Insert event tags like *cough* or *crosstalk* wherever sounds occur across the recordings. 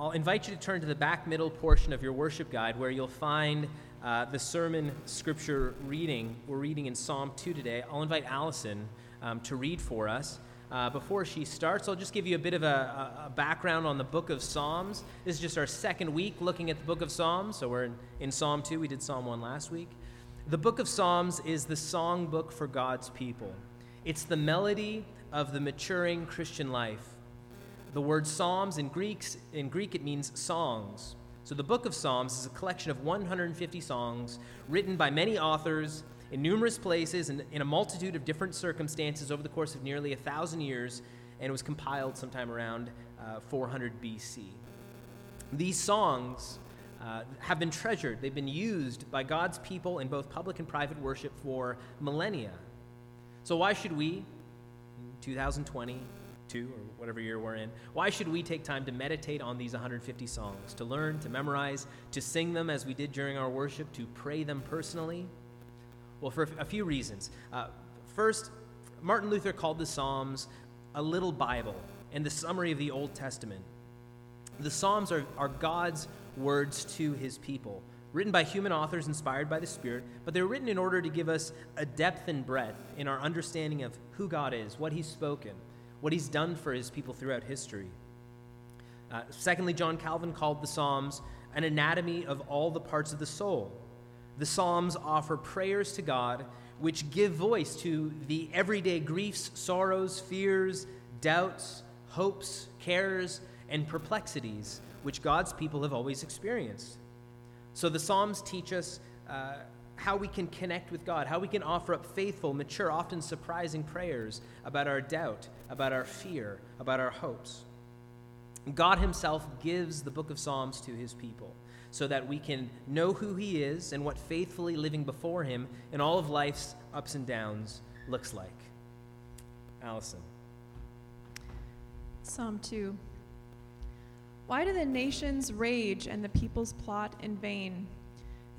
I'll invite you to turn to the back middle portion of your worship guide where you'll find uh, the sermon scripture reading. We're reading in Psalm 2 today. I'll invite Allison um, to read for us. Uh, before she starts, I'll just give you a bit of a, a, background on the book of Psalms. This is just our second week looking at the book of Psalms. So we're in, in Psalm 2. We did Psalm 1 last week. The book of Psalms is the songbook for God's people, it's the melody of the maturing Christian life. The word Psalms in, Greeks, in Greek, it means songs. So the book of Psalms is a collection of 150 songs written by many authors in numerous places and in a multitude of different circumstances over the course of nearly a thousand years, and it was compiled sometime around uh, 400 BC. These songs uh, have been treasured, they've been used by God's people in both public and private worship for millennia. So, why should we, 2020, or whatever year we're in, why should we take time to meditate on these 150 songs, to learn, to memorize, to sing them as we did during our worship, to pray them personally? Well, for a few reasons. Uh, first, Martin Luther called the Psalms a little Bible and the summary of the Old Testament. The Psalms are, are God's words to his people, written by human authors inspired by the Spirit, but they're written in order to give us a depth and breadth in our understanding of who God is, what he's spoken, what he's done for his people throughout history. Uh, secondly, John Calvin called the Psalms an anatomy of all the parts of the soul. The Psalms offer prayers to God which give voice to the everyday griefs, sorrows, fears, doubts, hopes, cares, and perplexities which God's people have always experienced. So the Psalms teach us uh, how we can connect with God, how we can offer up faithful, mature, often surprising prayers about our doubt, about our fear, about our hopes. God Himself gives the book of Psalms to His people so that we can know who He is and what faithfully living before Him in all of life's ups and downs looks like. Allison. Psalm 2. Why do the nations rage and the peoples plot in vain?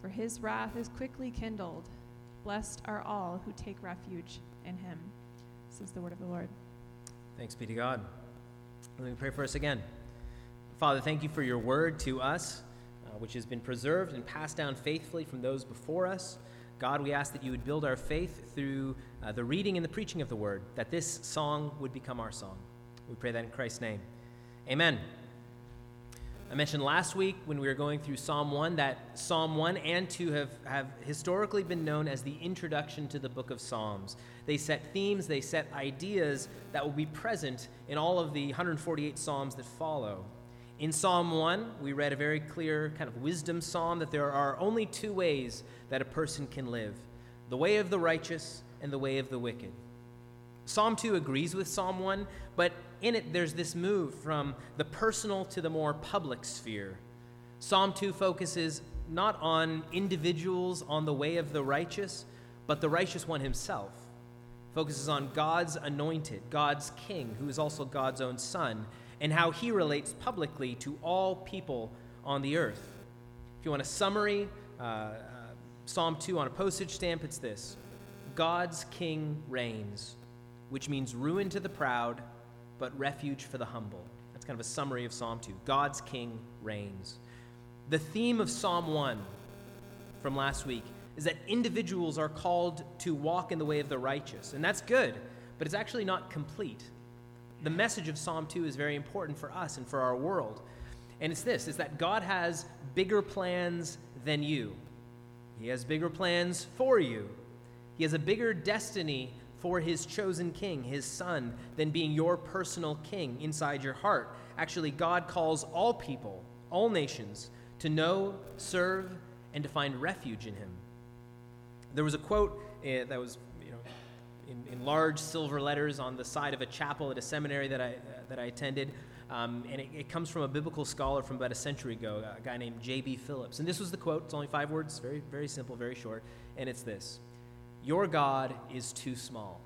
for his wrath is quickly kindled. Blessed are all who take refuge in him. This is the word of the Lord. Thanks be to God. Let me pray for us again. Father, thank you for your word to us, uh, which has been preserved and passed down faithfully from those before us. God, we ask that you would build our faith through uh, the reading and the preaching of the word, that this song would become our song. We pray that in Christ's name. Amen. I mentioned last week when we were going through Psalm 1 that Psalm 1 and 2 have, have historically been known as the introduction to the book of Psalms. They set themes, they set ideas that will be present in all of the 148 Psalms that follow. In Psalm 1, we read a very clear kind of wisdom psalm that there are only two ways that a person can live the way of the righteous and the way of the wicked. Psalm 2 agrees with Psalm 1, but in it there's this move from the personal to the more public sphere. Psalm 2 focuses not on individuals on the way of the righteous, but the righteous one himself. Focuses on God's anointed, God's king, who is also God's own son, and how he relates publicly to all people on the earth. If you want a summary, uh, uh, Psalm 2 on a postage stamp, it's this God's king reigns which means ruin to the proud, but refuge for the humble. That's kind of a summary of Psalm 2. God's king reigns. The theme of Psalm 1 from last week is that individuals are called to walk in the way of the righteous. And that's good, but it's actually not complete. The message of Psalm 2 is very important for us and for our world. And it's this is that God has bigger plans than you. He has bigger plans for you. He has a bigger destiny for his chosen king, his son, than being your personal king inside your heart. Actually, God calls all people, all nations, to know, serve, and to find refuge in him. There was a quote uh, that was you know, in, in, large silver letters on the side of a chapel at a seminary that I, uh, that I attended. Um, and it, it, comes from a biblical scholar from about a century ago, a guy named J.B. Phillips. And this was the quote. It's only five words, very, very simple, very short. And it's this Your God is too small.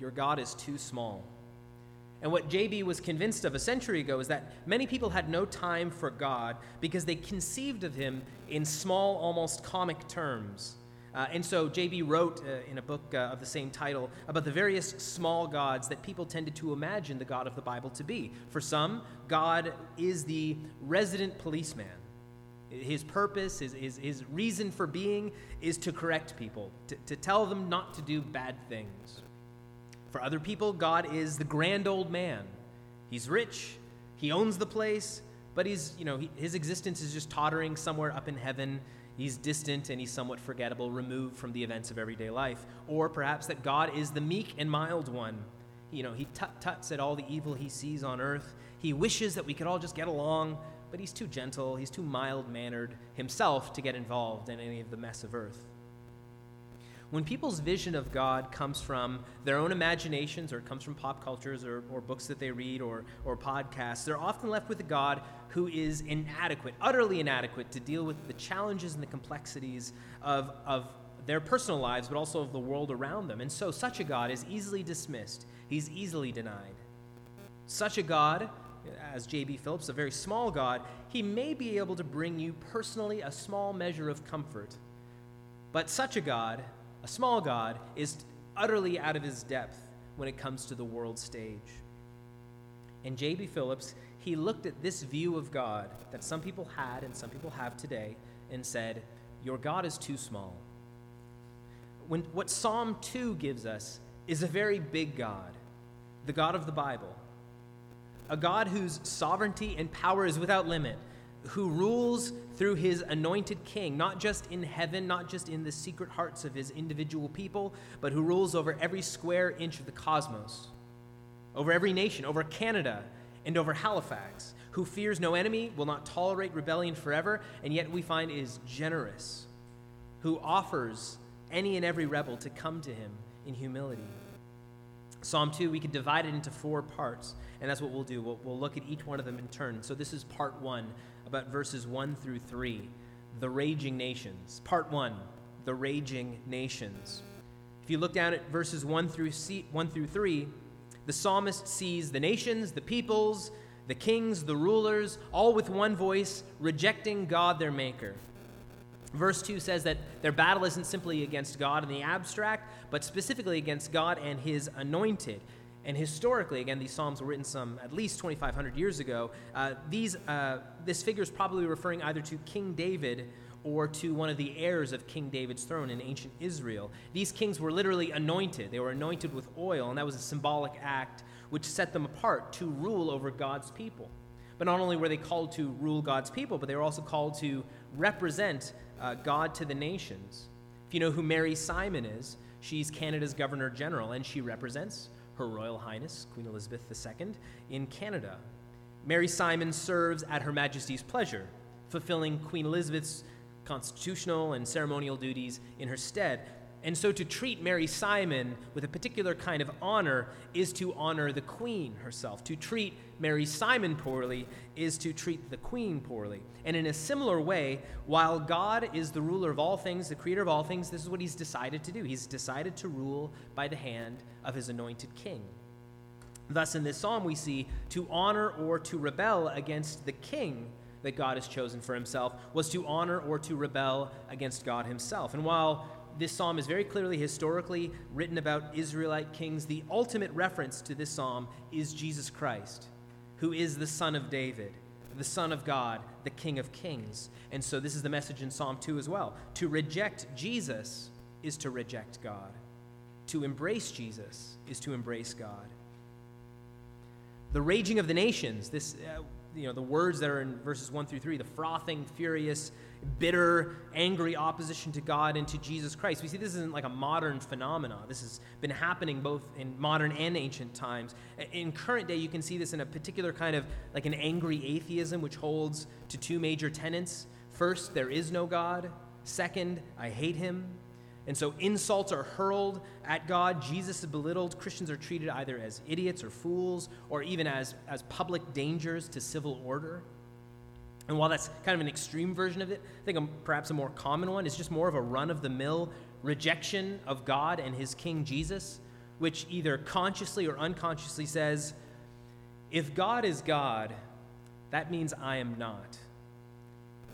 Your God is too small. And what JB was convinced of a century ago is that many people had no time for God because they conceived of him in small, almost comic terms. Uh, and so JB wrote uh, in a book uh, of the same title about the various small gods that people tended to imagine the God of the Bible to be. For some, God is the resident policeman. His purpose, his, his, his reason for being is to correct people, to, to tell them not to do bad things. For other people, God is the grand old man. He's rich, he owns the place, but he's, you know, he, his existence is just tottering somewhere up in heaven He's distant and he's somewhat forgettable, removed from the events of everyday life. Or perhaps that God is the meek and mild one. You know, he tut tuts at all the evil he sees on earth. He wishes that we could all just get along, but he's too gentle, he's too mild mannered himself to get involved in any of the mess of earth. When people's vision of God comes from their own imaginations or it comes from pop cultures or, or books that they read or, or podcasts, they're often left with a God who is inadequate, utterly inadequate to deal with the challenges and the complexities of, of their personal lives, but also of the world around them. And so, such a God is easily dismissed, he's easily denied. Such a God, as J.B. Phillips, a very small God, he may be able to bring you personally a small measure of comfort. But such a God a small God is utterly out of his depth when it comes to the world stage. And J.B. Phillips, he looked at this view of God that some people had and some people have today and said, Your God is too small. When, what Psalm 2 gives us is a very big God, the God of the Bible, a God whose sovereignty and power is without limit, who rules through his anointed king, not just in heaven, not just in the secret hearts of his individual people, but who rules over every square inch of the cosmos, over every nation, over Canada, and over Halifax, who fears no enemy, will not tolerate rebellion forever, and yet we find is generous, who offers any and every rebel to come to him in humility. Psalm 2, we could divide it into four parts, and that's what we'll do. We'll, we'll look at each one of them in turn. So this is part one about verses 1 through 3, the raging nations. Part 1, the raging nations. If you look down at verses 1 through, 1 through 3, the psalmist sees the nations, the peoples, the kings, the rulers, all with one voice, rejecting God their Maker. Verse 2 says that their battle isn't simply against God in the abstract, but specifically against God and his anointed. And historically, again, these psalms were written some at least 2,500 years ago. Uh, these, uh, this figure is probably referring either to King David or to one of the heirs of King David's throne in ancient Israel. These kings were literally anointed. They were anointed with oil, and that was a symbolic act which set them apart to rule over God's people. But not only were they called to rule God's people, but they were also called to represent uh, God to the nations. If you know who Mary Simon is, she's Canada's Governor General, and she represents her Royal Highness, Queen Elizabeth II, in Canada. Mary Simon serves at Her Majesty's pleasure, fulfilling Queen Elizabeth's constitutional and ceremonial duties in her stead. And so to treat Mary Simon with a particular kind of honor is to honor the queen herself. To treat Mary Simon poorly is to treat the queen poorly. And in a similar way, while God is the ruler of all things, the creator of all things, this is what he's decided to do. He's decided to rule by the hand of his anointed king. Thus, in this psalm, we see to honor or to rebel against the king that God has chosen for himself was to honor or to rebel against God himself. And while this psalm is very clearly historically written about Israelite kings. The ultimate reference to this psalm is Jesus Christ, who is the Son of David, the Son of God, the King of kings. And so this is the message in Psalm 2 as well. To reject Jesus is to reject God, to embrace Jesus is to embrace God. The raging of the nations, this. Uh, you know, the words that are in verses 1 through 3, the frothing, furious, bitter, angry opposition to God and to Jesus Christ. We see this isn't like a modern phenomenon. This has been happening both in modern and ancient times. In current day, you can see this in a particular kind of like an angry atheism, which holds to two major tenets. First, there is no God. Second, I hate him. And so insults are hurled at God. Jesus is belittled. Christians are treated either as idiots or fools or even as, as public dangers to civil order. And while that's kind of an extreme version of it, I think a, perhaps a more common one is just more of a run of the mill rejection of God and his King Jesus, which either consciously or unconsciously says, if God is God, that means I am not.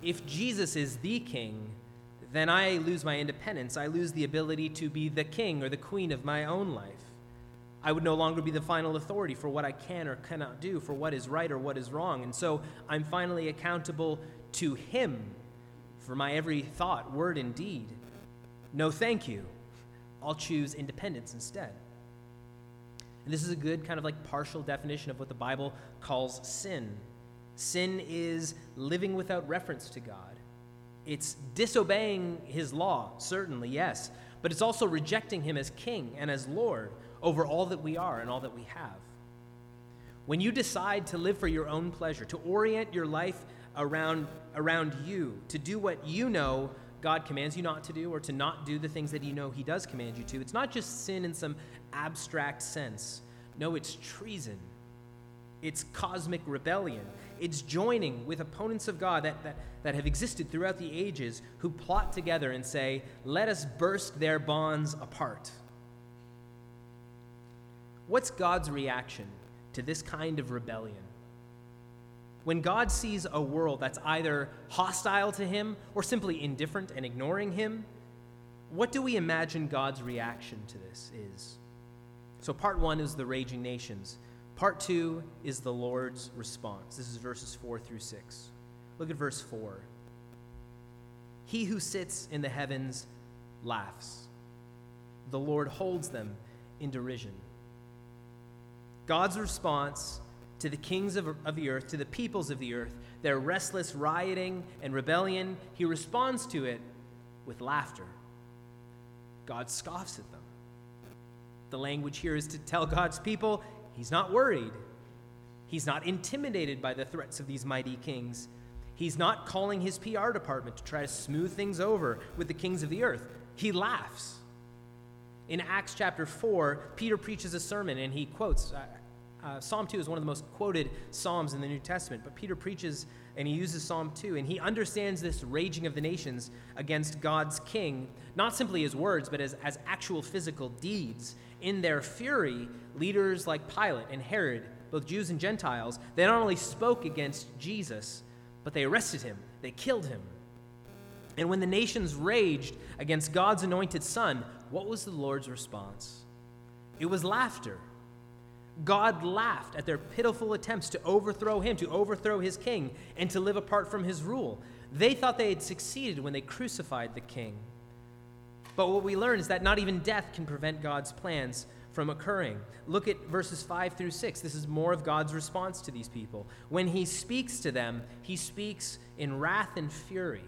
If Jesus is the King, then I lose my independence. I lose the ability to be the king or the queen of my own life. I would no longer be the final authority for what I can or cannot do, for what is right or what is wrong. And so I'm finally accountable to Him for my every thought, word, and deed. No, thank you. I'll choose independence instead. And this is a good kind of like partial definition of what the Bible calls sin. Sin is living without reference to God. It's disobeying his law, certainly, yes, but it's also rejecting him as king and as Lord over all that we are and all that we have. When you decide to live for your own pleasure, to orient your life around, around you, to do what you know God commands you not to do, or to not do the things that you know He does command you to, it's not just sin in some abstract sense. No, it's treason. It's cosmic rebellion. It's joining with opponents of God that, that, that have existed throughout the ages who plot together and say, let us burst their bonds apart. What's God's reaction to this kind of rebellion? When God sees a world that's either hostile to him or simply indifferent and ignoring him, what do we imagine God's reaction to this is? So, part one is the raging nations. Part two is the Lord's response. This is verses four through six. Look at verse four. He who sits in the heavens laughs, the Lord holds them in derision. God's response to the kings of, of the earth, to the peoples of the earth, their restless rioting and rebellion, he responds to it with laughter. God scoffs at them. The language here is to tell God's people He's not worried. He's not intimidated by the threats of these mighty kings. He's not calling his PR department to try to smooth things over with the kings of the earth. He laughs. In Acts chapter 4, Peter preaches a sermon and he quotes. Uh, uh, Psalm 2 is one of the most quoted Psalms in the New Testament, but Peter preaches and he uses Psalm 2, and he understands this raging of the nations against God's king, not simply as words, but as, as actual physical deeds. In their fury, leaders like Pilate and Herod, both Jews and Gentiles, they not only spoke against Jesus, but they arrested him, they killed him. And when the nations raged against God's anointed son, what was the Lord's response? It was laughter. God laughed at their pitiful attempts to overthrow him, to overthrow his king, and to live apart from his rule. They thought they had succeeded when they crucified the king. But what we learn is that not even death can prevent God's plans from occurring. Look at verses 5 through 6. This is more of God's response to these people. When he speaks to them, he speaks in wrath and fury.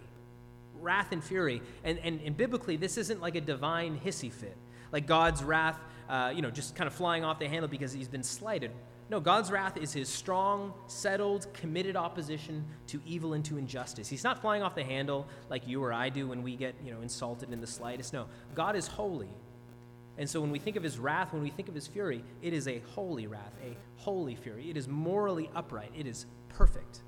Wrath and fury. And, and, and biblically, this isn't like a divine hissy fit, like God's wrath uh, you know, just kind of flying off the handle because he's been slighted. No, God's wrath is his strong, settled, committed opposition to evil and to injustice. He's not flying off the handle like you or I do when we get, you know, insulted in the slightest. No, God is holy. And so when we think of his wrath, when we think of his fury, it is a holy wrath, a holy fury. It is morally upright. It is perfect.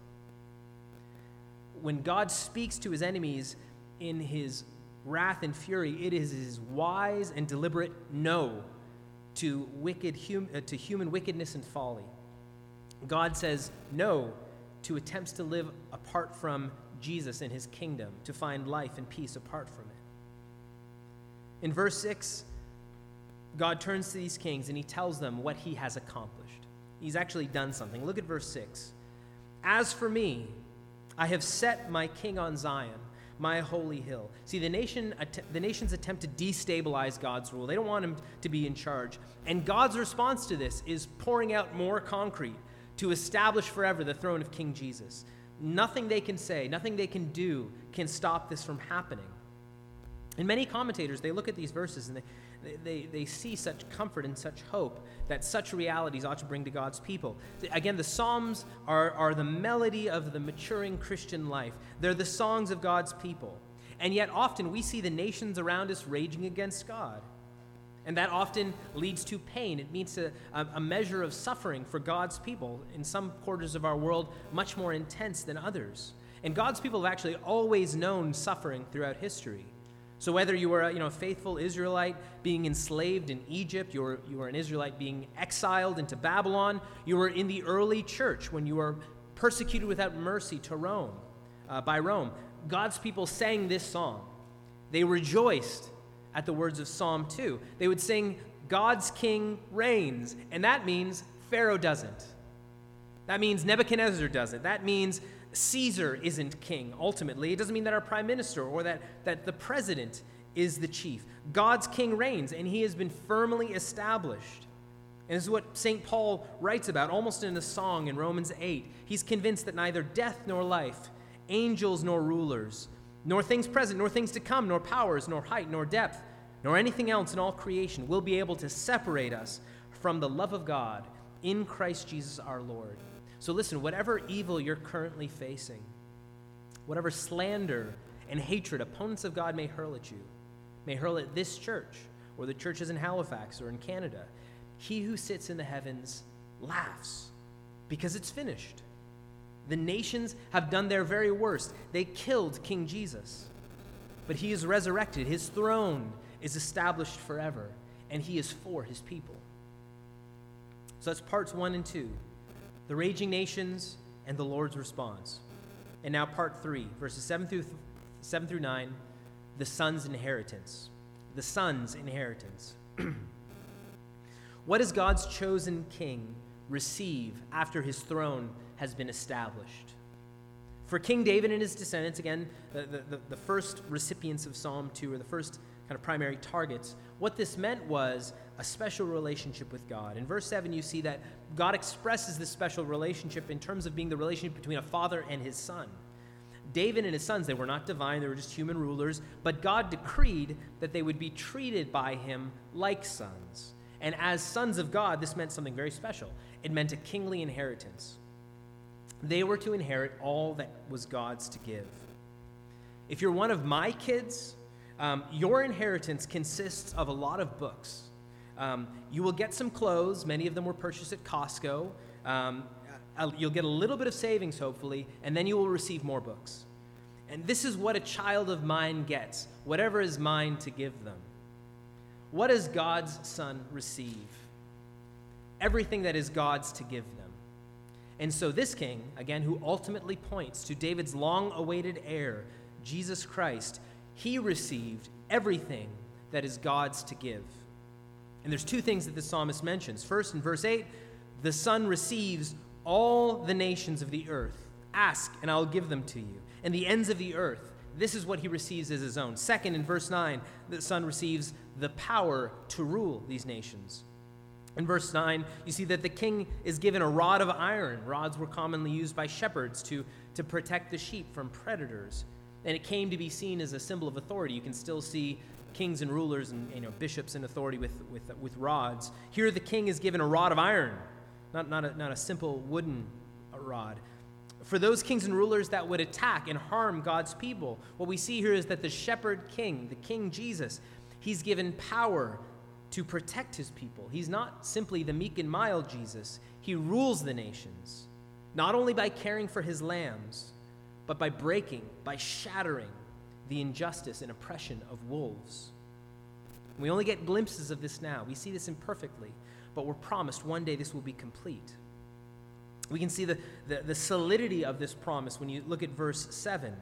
When God speaks to his enemies in his wrath and fury, it is his wise and deliberate no to, wicked hum, uh, to human wickedness and folly. God says no to attempts to live apart from Jesus and his kingdom, to find life and peace apart from it. In verse 6, God turns to these kings and he tells them what he has accomplished. He's actually done something. Look at verse 6. As for me, I have set my king on Zion my holy hill. See, the, nation, the nations attempt to destabilize God's rule. They don't want him to be in charge. And God's response to this is pouring out more concrete to establish forever the throne of King Jesus. Nothing they can say, nothing they can do can stop this from happening. And many commentators, they look at these verses and they, they, they see such comfort and such hope that such realities ought to bring to God's people. Again, the Psalms are, are the melody of the maturing Christian life, they're the songs of God's people. And yet, often we see the nations around us raging against God. And that often leads to pain. It means a, a, measure of suffering for God's people, in some quarters of our world, much more intense than others. And God's people have actually always known suffering throughout history. So whether you were a you know, faithful Israelite being enslaved in Egypt, you were, you were an Israelite being exiled into Babylon, you were in the early church when you were persecuted without mercy to Rome, uh, by Rome, God's people sang this song. They rejoiced at the words of Psalm 2. They would sing, God's king reigns, and that means Pharaoh doesn't. That means Nebuchadnezzar doesn't. That means Caesar isn't king, ultimately. It doesn't mean that our prime minister or that, that the president is the chief. God's king reigns, and he has been firmly established. And this is what St. Paul writes about almost in a song in Romans 8. He's convinced that neither death nor life, angels nor rulers, nor things present, nor things to come, nor powers, nor height, nor depth, nor anything else in all creation will be able to separate us from the love of God in Christ Jesus our Lord. So listen, whatever evil you're currently facing, whatever slander and hatred opponents of God may hurl at you, may hurl at this church or the churches in Halifax or in Canada, he who sits in the heavens laughs because it's finished. The nations have done their very worst. They killed King Jesus. But he is resurrected. His throne is established forever, and he is for his people. So that's parts one and two the raging nations, and the Lord's response. And now, part three, verses 7 through, 7 through 9, the son's inheritance. The son's inheritance. *clears throat* what does God's chosen king receive after his throne has been established? For King David and his descendants, again, the, the, the first recipients of Psalm 2, or the first kind of primary targets, what this meant was a special relationship with God. In verse 7, you see that God expresses this special relationship in terms of being the relationship between a father and his son. David and his sons, they were not divine, they were just human rulers, but God decreed that they would be treated by him like sons. And as sons of God, this meant something very special. It meant a kingly inheritance. They were to inherit all that was God's to give. If you're one of my kids, um, your inheritance consists of a lot of books. Um, you will get some clothes. Many of them were purchased at Costco. Um, you'll get a little bit of savings, hopefully, and then you will receive more books. And this is what a child of mine gets, whatever is mine to give them. What does God's Son receive? Everything that is God's to give them. And so, this king, again, who ultimately points to David's long awaited heir, Jesus Christ, he received everything that is God's to give. And there's two things that the psalmist mentions. First, in verse 8, the Son receives all the nations of the earth. Ask, and I'll give them to you. And the ends of the earth, this is what he receives as his own. Second, in verse 9, the Son receives the power to rule these nations. In verse 9, you see that the king is given a rod of iron. Rods were commonly used by shepherds to, to protect the sheep from predators. And it came to be seen as a symbol of authority. You can still see kings and rulers and you know, bishops in authority with, with, with rods. Here, the king is given a rod of iron, not, not, a, not a simple wooden rod. For those kings and rulers that would attack and harm God's people, what we see here is that the shepherd king, the king Jesus, he's given power to protect his people. He's not simply the meek and mild Jesus, he rules the nations, not only by caring for his lambs, but by breaking, by shattering the injustice and oppression of wolves. We only get glimpses of this now. We see this imperfectly, but we're promised one day this will be complete. We can see the, the, the solidity of this promise when you look at verse 7.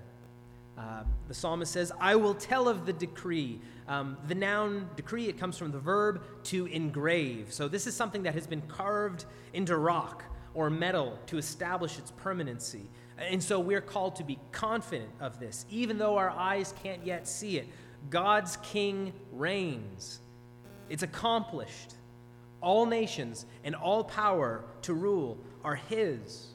Uh, the psalmist says, I will tell of the decree. Um, the noun decree, it comes from the verb to engrave. So this is something that has been carved into rock or metal to establish its permanency. And so we're called to be confident of this, even though our eyes can't yet see it. God's king reigns, it's accomplished. all nations and all power to rule are His.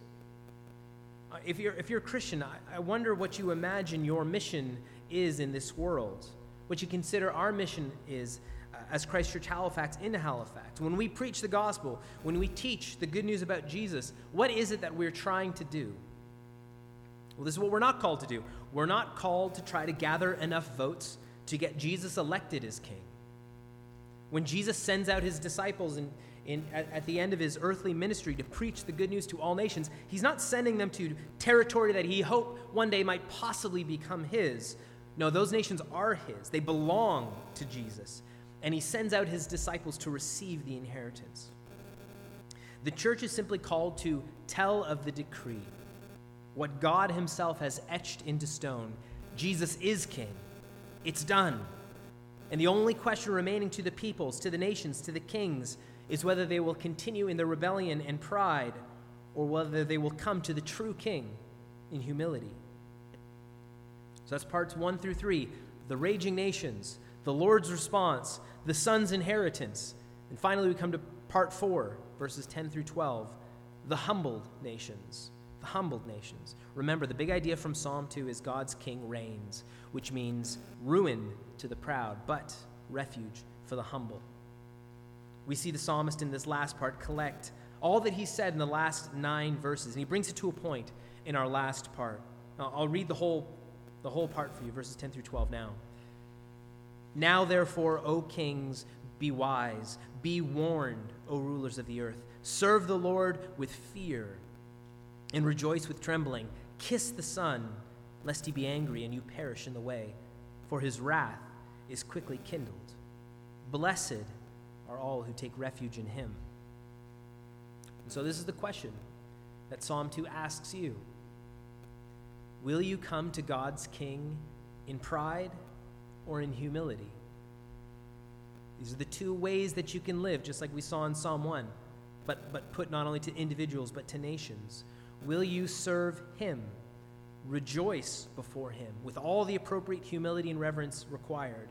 If you're, if you're a Christian, I, I wonder what you imagine your mission is in this world, what you consider our mission is uh, as Christ Church Halifax in Halifax. When we preach the gospel, when we teach the good news about Jesus, what is it that we're trying to do? Well, this is what we're not called to do. We're not called to try to gather enough votes to get Jesus elected as king. When Jesus sends out his disciples in, in, at, at, the end of his earthly ministry to preach the good news to all nations, he's not sending them to territory that he hoped one day might possibly become his. No, those nations are his, they belong to Jesus. And he sends out his disciples to receive the inheritance. The church is simply called to tell of the decree, what God himself has etched into stone. Jesus is king. It's done. And the only question remaining to the peoples, to the nations, to the kings, is whether they will continue in their rebellion and pride, or whether they will come to the true king in humility. So that's parts one through three the raging nations, the Lord's response, the son's inheritance. And finally, we come to part four, verses 10 through 12 the humbled nations. The humbled nations. Remember, the big idea from Psalm 2 is God's king reigns, which means ruin to the proud, but refuge for the humble. We see the psalmist in this last part collect all that he said in the last nine verses, and he brings it to a point in our last part. I'll read the whole, the whole part for you, verses 10 through 12 now. Now, therefore, O kings, be wise, be warned, O rulers of the earth. Serve the Lord with fear and rejoice with trembling. Kiss the Son, lest he be angry and you perish in the way, for his wrath is quickly kindled. Blessed are all who take refuge in him. And so, this is the question that Psalm 2 asks you Will you come to God's King in pride or in humility? These are the two ways that you can live, just like we saw in Psalm 1, but, but put not only to individuals, but to nations. Will you serve him? Rejoice before him with all the appropriate humility and reverence required.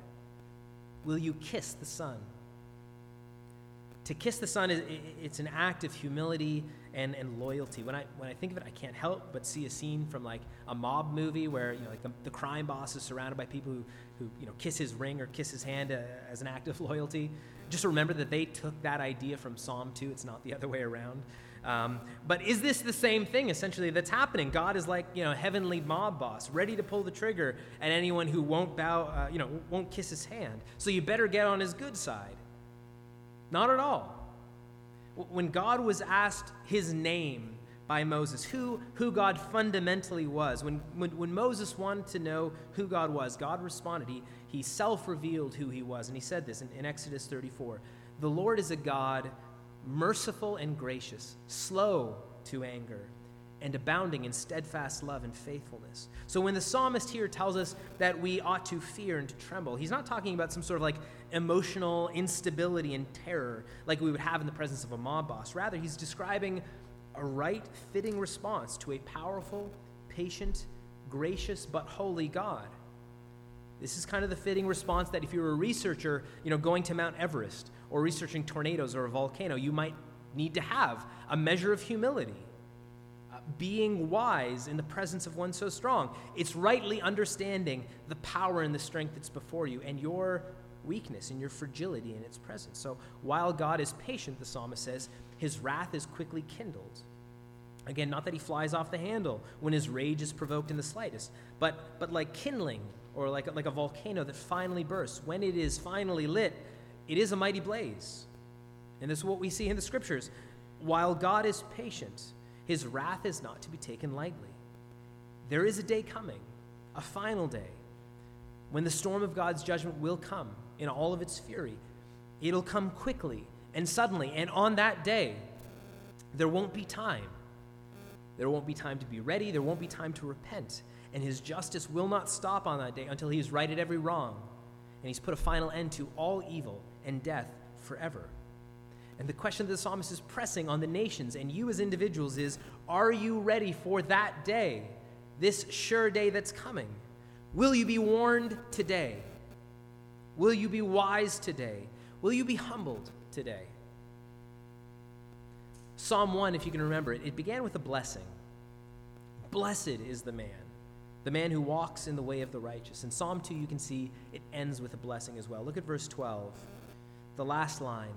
Will you kiss the Son? To kiss the Son, is, it's an act of humility and, and loyalty. When I, when I think of it, I can't help but see a scene from like a mob movie where you know, like the, the crime boss is surrounded by people who, who you know, kiss his ring or kiss his hand uh, as an act of loyalty. Just remember that they took that idea from Psalm 2. It's not the other way around. Um, but is this the same thing essentially that's happening? God is like, you know, heavenly mob boss, ready to pull the trigger at anyone who won't bow, uh, you know, won't kiss his hand. So you better get on his good side. Not at all. When God was asked his name by Moses, who, who God fundamentally was, when, when, when Moses wanted to know who God was, God responded. He, he self revealed who he was. And he said this in, in Exodus 34 The Lord is a God merciful and gracious, slow to anger, and abounding in steadfast love and faithfulness. So when the psalmist here tells us that we ought to fear and to tremble, he's not talking about some sort of like emotional instability and terror like we would have in the presence of a mob boss. Rather, he's describing a right, fitting response to a powerful, patient, gracious, but holy God. This is kind of the fitting response that if you're a researcher, you know, going to Mount Everest or researching tornadoes or a volcano, you might need to have a measure of humility. Uh, being wise in the presence of one so strong. It's rightly understanding the power and the strength that's before you and your weakness and your fragility in its presence. So while God is patient, the psalmist says, his wrath is quickly kindled. Again, not that he flies off the handle when his rage is provoked in the slightest, but, but like kindling or like, like a volcano that finally bursts. When it is finally lit, it is a mighty blaze. And this is what we see in the scriptures. While God is patient, his wrath is not to be taken lightly. There is a day coming, a final day, when the storm of God's judgment will come in all of its fury. It'll come quickly and suddenly, and on that day, there won't be time. There won't be time to be ready, there won't be time to repent and his justice will not stop on that day until he has righted every wrong, and he's put a final end to all evil and death forever. And the question that the psalmist is pressing on the nations and you as individuals is Are you ready for that day, this sure day that's coming? Will you be warned today? Will you be wise today? Will you be humbled today? Psalm 1, if you can remember it, it began with a blessing. Blessed is the man, the man who walks in the way of the righteous. In Psalm 2, you can see it ends with a blessing as well. Look at verse 12, the last line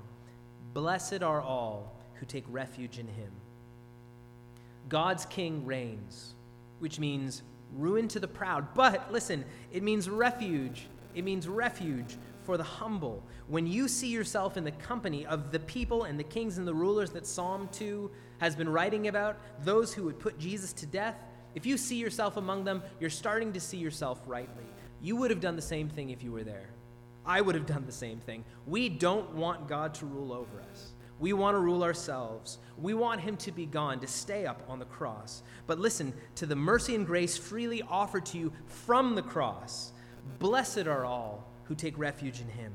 Blessed are all who take refuge in him. God's king reigns, which means ruin to the proud. But listen, it means refuge. It means refuge for the humble. When you see yourself in the company of the people and the kings and the rulers that Psalm 2 has been writing about, those who would put Jesus to death, if you see yourself among them, you're starting to see yourself rightly. You would have done the same thing if you were there. I would have done the same thing. We don't want God to rule over us. We want to rule ourselves. We want him to be gone, to stay up on the cross. But listen to the mercy and grace freely offered to you from the cross. Blessed are all who take refuge in him.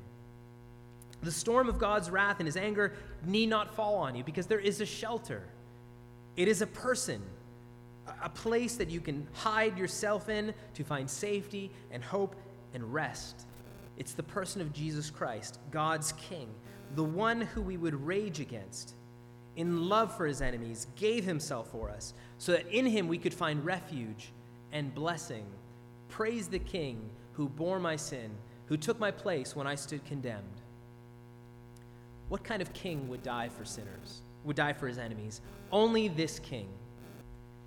The storm of God's wrath and his anger need not fall on you because there is a shelter. It is a person, a place that you can hide yourself in to find safety and hope and rest. It's the person of Jesus Christ, God's King, the one who we would rage against. In love for his enemies, gave himself for us, so that in him we could find refuge and blessing. Praise the King who bore my sin, who took my place when I stood condemned. What kind of king would die for sinners, would die for his enemies? Only this king.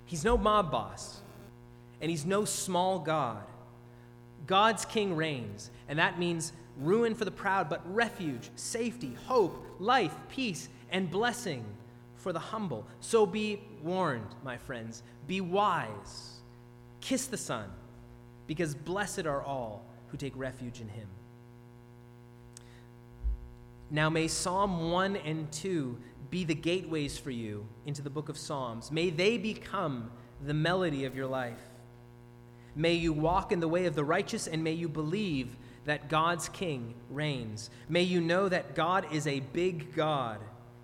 He's no mob boss, and he's no small God. God's king reigns, and that means ruin for the proud, but refuge, safety, hope, life, peace, and blessing for the humble. So be warned, my friends. Be wise. Kiss the Son, because blessed are all who take refuge in him. Now, may Psalm 1 and 2 be the gateways for you into the book of Psalms. May they become the melody of your life. May you walk in the way of the righteous, and may you believe that God's King reigns. May you know that God is a big God,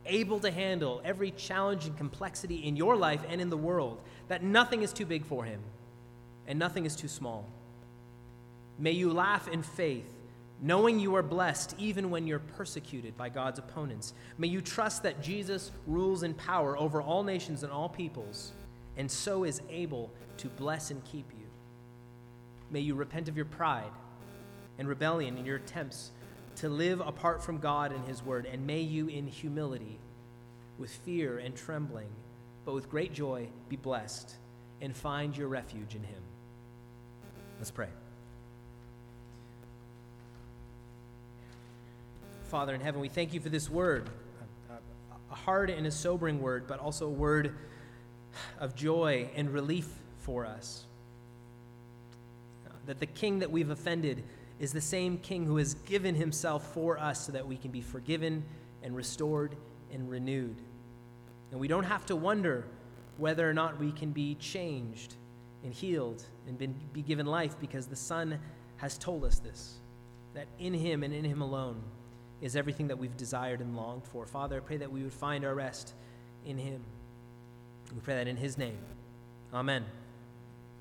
able to handle every challenge and complexity in your life and in the world, that nothing is too big for him, and nothing is too small. May you laugh in faith knowing you are blessed even when you're persecuted by God's opponents. May you trust that Jesus rules in power over all nations and all peoples, and so is able to bless and keep you. May you repent of your pride and rebellion in your attempts to live apart from God and His Word, and may you, in humility, with fear and trembling, but with great joy, be blessed and find your refuge in Him. Let's pray. Father in heaven, we thank you for this word, a hard and a sobering word, but also a word of joy and relief for us. That the king that we've offended is the same king who has given himself for us so that we can be forgiven and restored and renewed. And we don't have to wonder whether or not we can be changed and healed and been, be given life because the Son has told us this that in him and in him alone is everything that we've desired and longed for. Father, I pray that we would find our rest in Him. We pray that in His name. Amen.